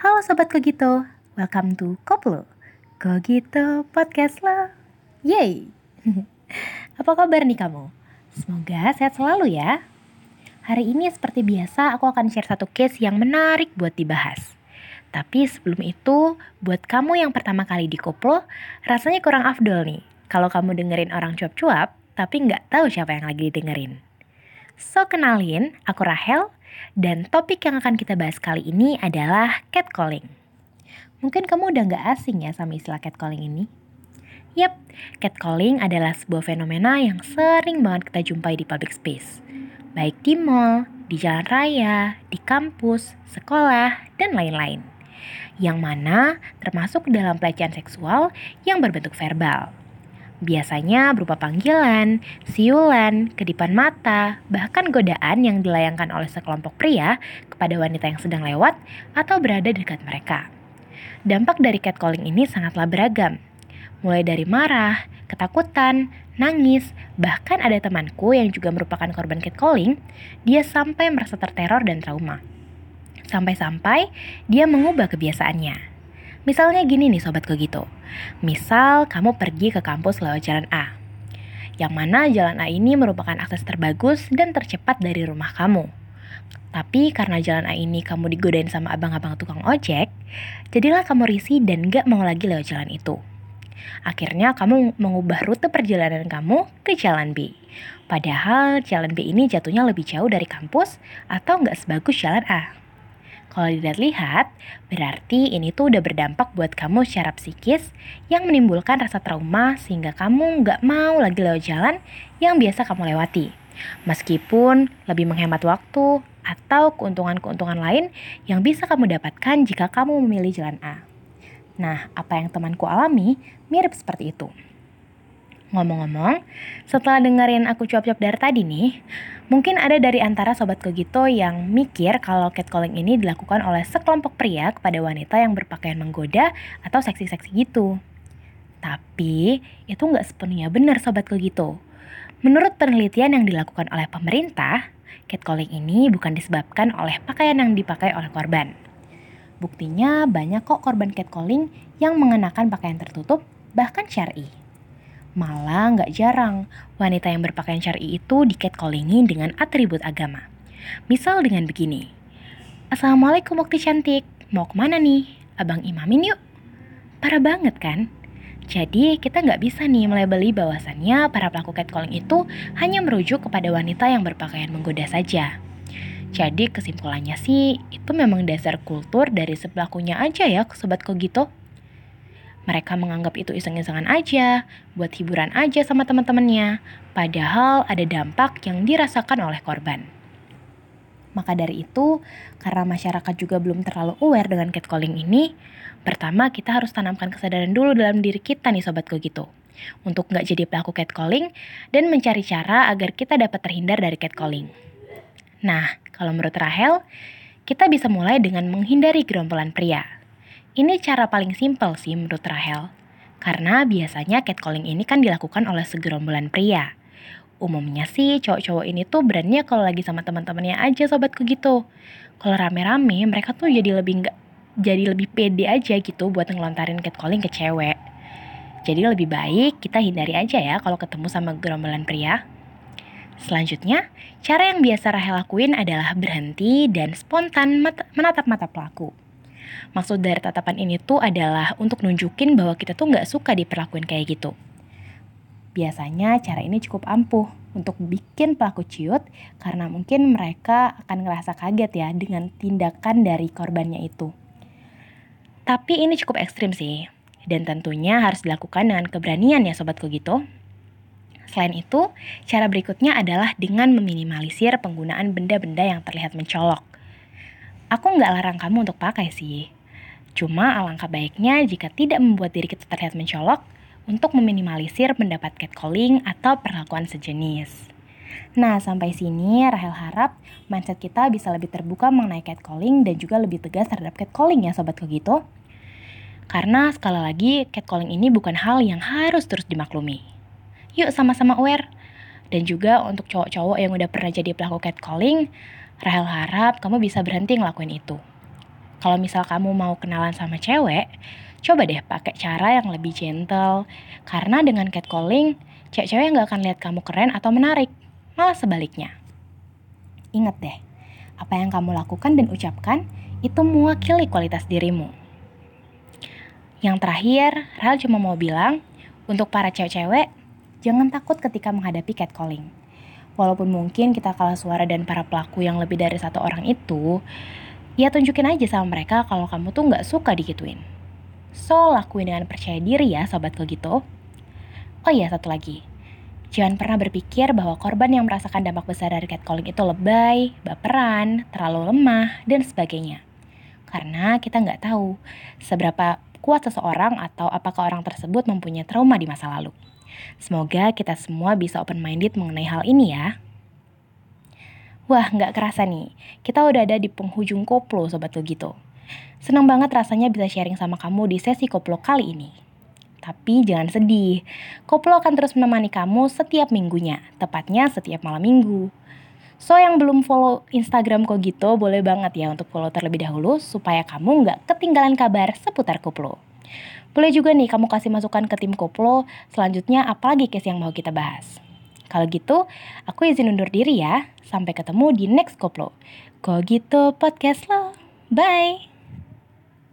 Halo Sobat Kogito, welcome to Koplo Kogito Podcast lo. Yeay Apa kabar nih kamu? Semoga sehat selalu ya. Hari ini seperti biasa aku akan share satu case yang menarik buat dibahas. Tapi sebelum itu, buat kamu yang pertama kali di Koplo, rasanya kurang afdol nih Kalau kamu dengerin orang cuap-cuap, tapi nggak tahu siapa yang lagi dengerin. So kenalin, aku Rahel, dan topik yang akan kita bahas kali ini adalah catcalling. Mungkin kamu udah nggak asing ya sama istilah catcalling ini? Yap, catcalling adalah sebuah fenomena yang sering banget kita jumpai di public space. Baik di mall, di jalan raya, di kampus, sekolah, dan lain-lain. Yang mana termasuk dalam pelecehan seksual yang berbentuk verbal. Biasanya berupa panggilan, siulan, kedipan mata, bahkan godaan yang dilayangkan oleh sekelompok pria kepada wanita yang sedang lewat atau berada dekat mereka. Dampak dari catcalling ini sangatlah beragam. Mulai dari marah, ketakutan, nangis, bahkan ada temanku yang juga merupakan korban catcalling, dia sampai merasa terteror dan trauma. Sampai-sampai dia mengubah kebiasaannya. Misalnya gini nih sobat kogito. Misal kamu pergi ke kampus lewat jalan A. Yang mana jalan A ini merupakan akses terbagus dan tercepat dari rumah kamu. Tapi karena jalan A ini kamu digodain sama abang-abang tukang ojek, jadilah kamu risih dan gak mau lagi lewat jalan itu. Akhirnya kamu mengubah rute perjalanan kamu ke jalan B. Padahal jalan B ini jatuhnya lebih jauh dari kampus atau nggak sebagus jalan A. Kalau dilihat-lihat, berarti ini tuh udah berdampak buat kamu secara psikis yang menimbulkan rasa trauma sehingga kamu nggak mau lagi lewat jalan yang biasa kamu lewati. Meskipun lebih menghemat waktu atau keuntungan-keuntungan lain yang bisa kamu dapatkan jika kamu memilih jalan A. Nah, apa yang temanku alami mirip seperti itu. Ngomong-ngomong, setelah dengerin aku cuap-cuap dari tadi nih, mungkin ada dari antara sobat kogito yang mikir kalau catcalling ini dilakukan oleh sekelompok pria kepada wanita yang berpakaian menggoda atau seksi-seksi gitu. Tapi, itu nggak sepenuhnya benar sobat kogito. Menurut penelitian yang dilakukan oleh pemerintah, catcalling ini bukan disebabkan oleh pakaian yang dipakai oleh korban. Buktinya banyak kok korban catcalling yang mengenakan pakaian tertutup, bahkan syari. Malah nggak jarang, wanita yang berpakaian syari itu dicatcallingin dengan atribut agama. Misal dengan begini, Assalamualaikum waktu cantik, mau ke mana nih? Abang imamin yuk. Parah banget kan? Jadi kita nggak bisa nih melebeli bahwasannya para pelaku catcalling itu hanya merujuk kepada wanita yang berpakaian menggoda saja. Jadi kesimpulannya sih, itu memang dasar kultur dari sepelakunya aja ya, sobat kogito. Mereka menganggap itu iseng-isengan aja, buat hiburan aja sama teman-temannya, padahal ada dampak yang dirasakan oleh korban. Maka dari itu, karena masyarakat juga belum terlalu aware dengan catcalling ini, pertama kita harus tanamkan kesadaran dulu dalam diri kita nih Sobat Kogito. Untuk nggak jadi pelaku catcalling dan mencari cara agar kita dapat terhindar dari catcalling. Nah, kalau menurut Rahel, kita bisa mulai dengan menghindari gerombolan pria ini cara paling simpel sih menurut Rahel. Karena biasanya catcalling ini kan dilakukan oleh segerombolan pria. Umumnya sih cowok-cowok ini tuh beraninya kalau lagi sama teman-temannya aja sobatku gitu. Kalau rame-rame mereka tuh jadi lebih nggak jadi lebih pede aja gitu buat ngelontarin catcalling ke cewek. Jadi lebih baik kita hindari aja ya kalau ketemu sama gerombolan pria. Selanjutnya, cara yang biasa Rahel lakuin adalah berhenti dan spontan menatap mata pelaku. Maksud dari tatapan ini tuh adalah untuk nunjukin bahwa kita tuh nggak suka diperlakuin kayak gitu. Biasanya cara ini cukup ampuh untuk bikin pelaku ciut karena mungkin mereka akan ngerasa kaget ya dengan tindakan dari korbannya itu. Tapi ini cukup ekstrim sih, dan tentunya harus dilakukan dengan keberanian ya sobatku gitu. Selain itu, cara berikutnya adalah dengan meminimalisir penggunaan benda-benda yang terlihat mencolok. Aku nggak larang kamu untuk pakai sih. Cuma alangkah baiknya jika tidak membuat diri kita terlihat mencolok untuk meminimalisir pendapat catcalling atau perlakuan sejenis. Nah, sampai sini Rahel harap mindset kita bisa lebih terbuka mengenai catcalling dan juga lebih tegas terhadap catcalling ya Sobat Kogito. Karena sekali lagi, catcalling ini bukan hal yang harus terus dimaklumi. Yuk sama-sama aware. Dan juga untuk cowok-cowok yang udah pernah jadi pelaku catcalling, Rahel harap kamu bisa berhenti ngelakuin itu. Kalau misal kamu mau kenalan sama cewek, coba deh pakai cara yang lebih gentle. Karena dengan catcalling, cewek-cewek nggak akan lihat kamu keren atau menarik. Malah sebaliknya. Ingat deh, apa yang kamu lakukan dan ucapkan itu mewakili kualitas dirimu. Yang terakhir, Ral cuma mau bilang, untuk para cewek-cewek, jangan takut ketika menghadapi catcalling. Walaupun mungkin kita kalah suara dan para pelaku yang lebih dari satu orang itu, ya tunjukin aja sama mereka kalau kamu tuh nggak suka digituin. So, lakuin dengan percaya diri ya sobat gitu. Oh iya, satu lagi. Jangan pernah berpikir bahwa korban yang merasakan dampak besar dari catcalling itu lebay, baperan, terlalu lemah, dan sebagainya. Karena kita nggak tahu seberapa kuat seseorang atau apakah orang tersebut mempunyai trauma di masa lalu. Semoga kita semua bisa open-minded mengenai hal ini ya. Wah, nggak kerasa nih. Kita udah ada di penghujung koplo, Sobat Logito. Senang banget rasanya bisa sharing sama kamu di sesi koplo kali ini. Tapi jangan sedih, koplo akan terus menemani kamu setiap minggunya, tepatnya setiap malam minggu. So yang belum follow Instagram Kogito boleh banget ya untuk follow terlebih dahulu supaya kamu nggak ketinggalan kabar seputar koplo. Boleh juga nih kamu kasih masukan ke tim koplo selanjutnya apalagi case yang mau kita bahas. Kalau gitu, aku izin undur diri ya. Sampai ketemu di next koplo. Kok gitu podcast lo. Bye!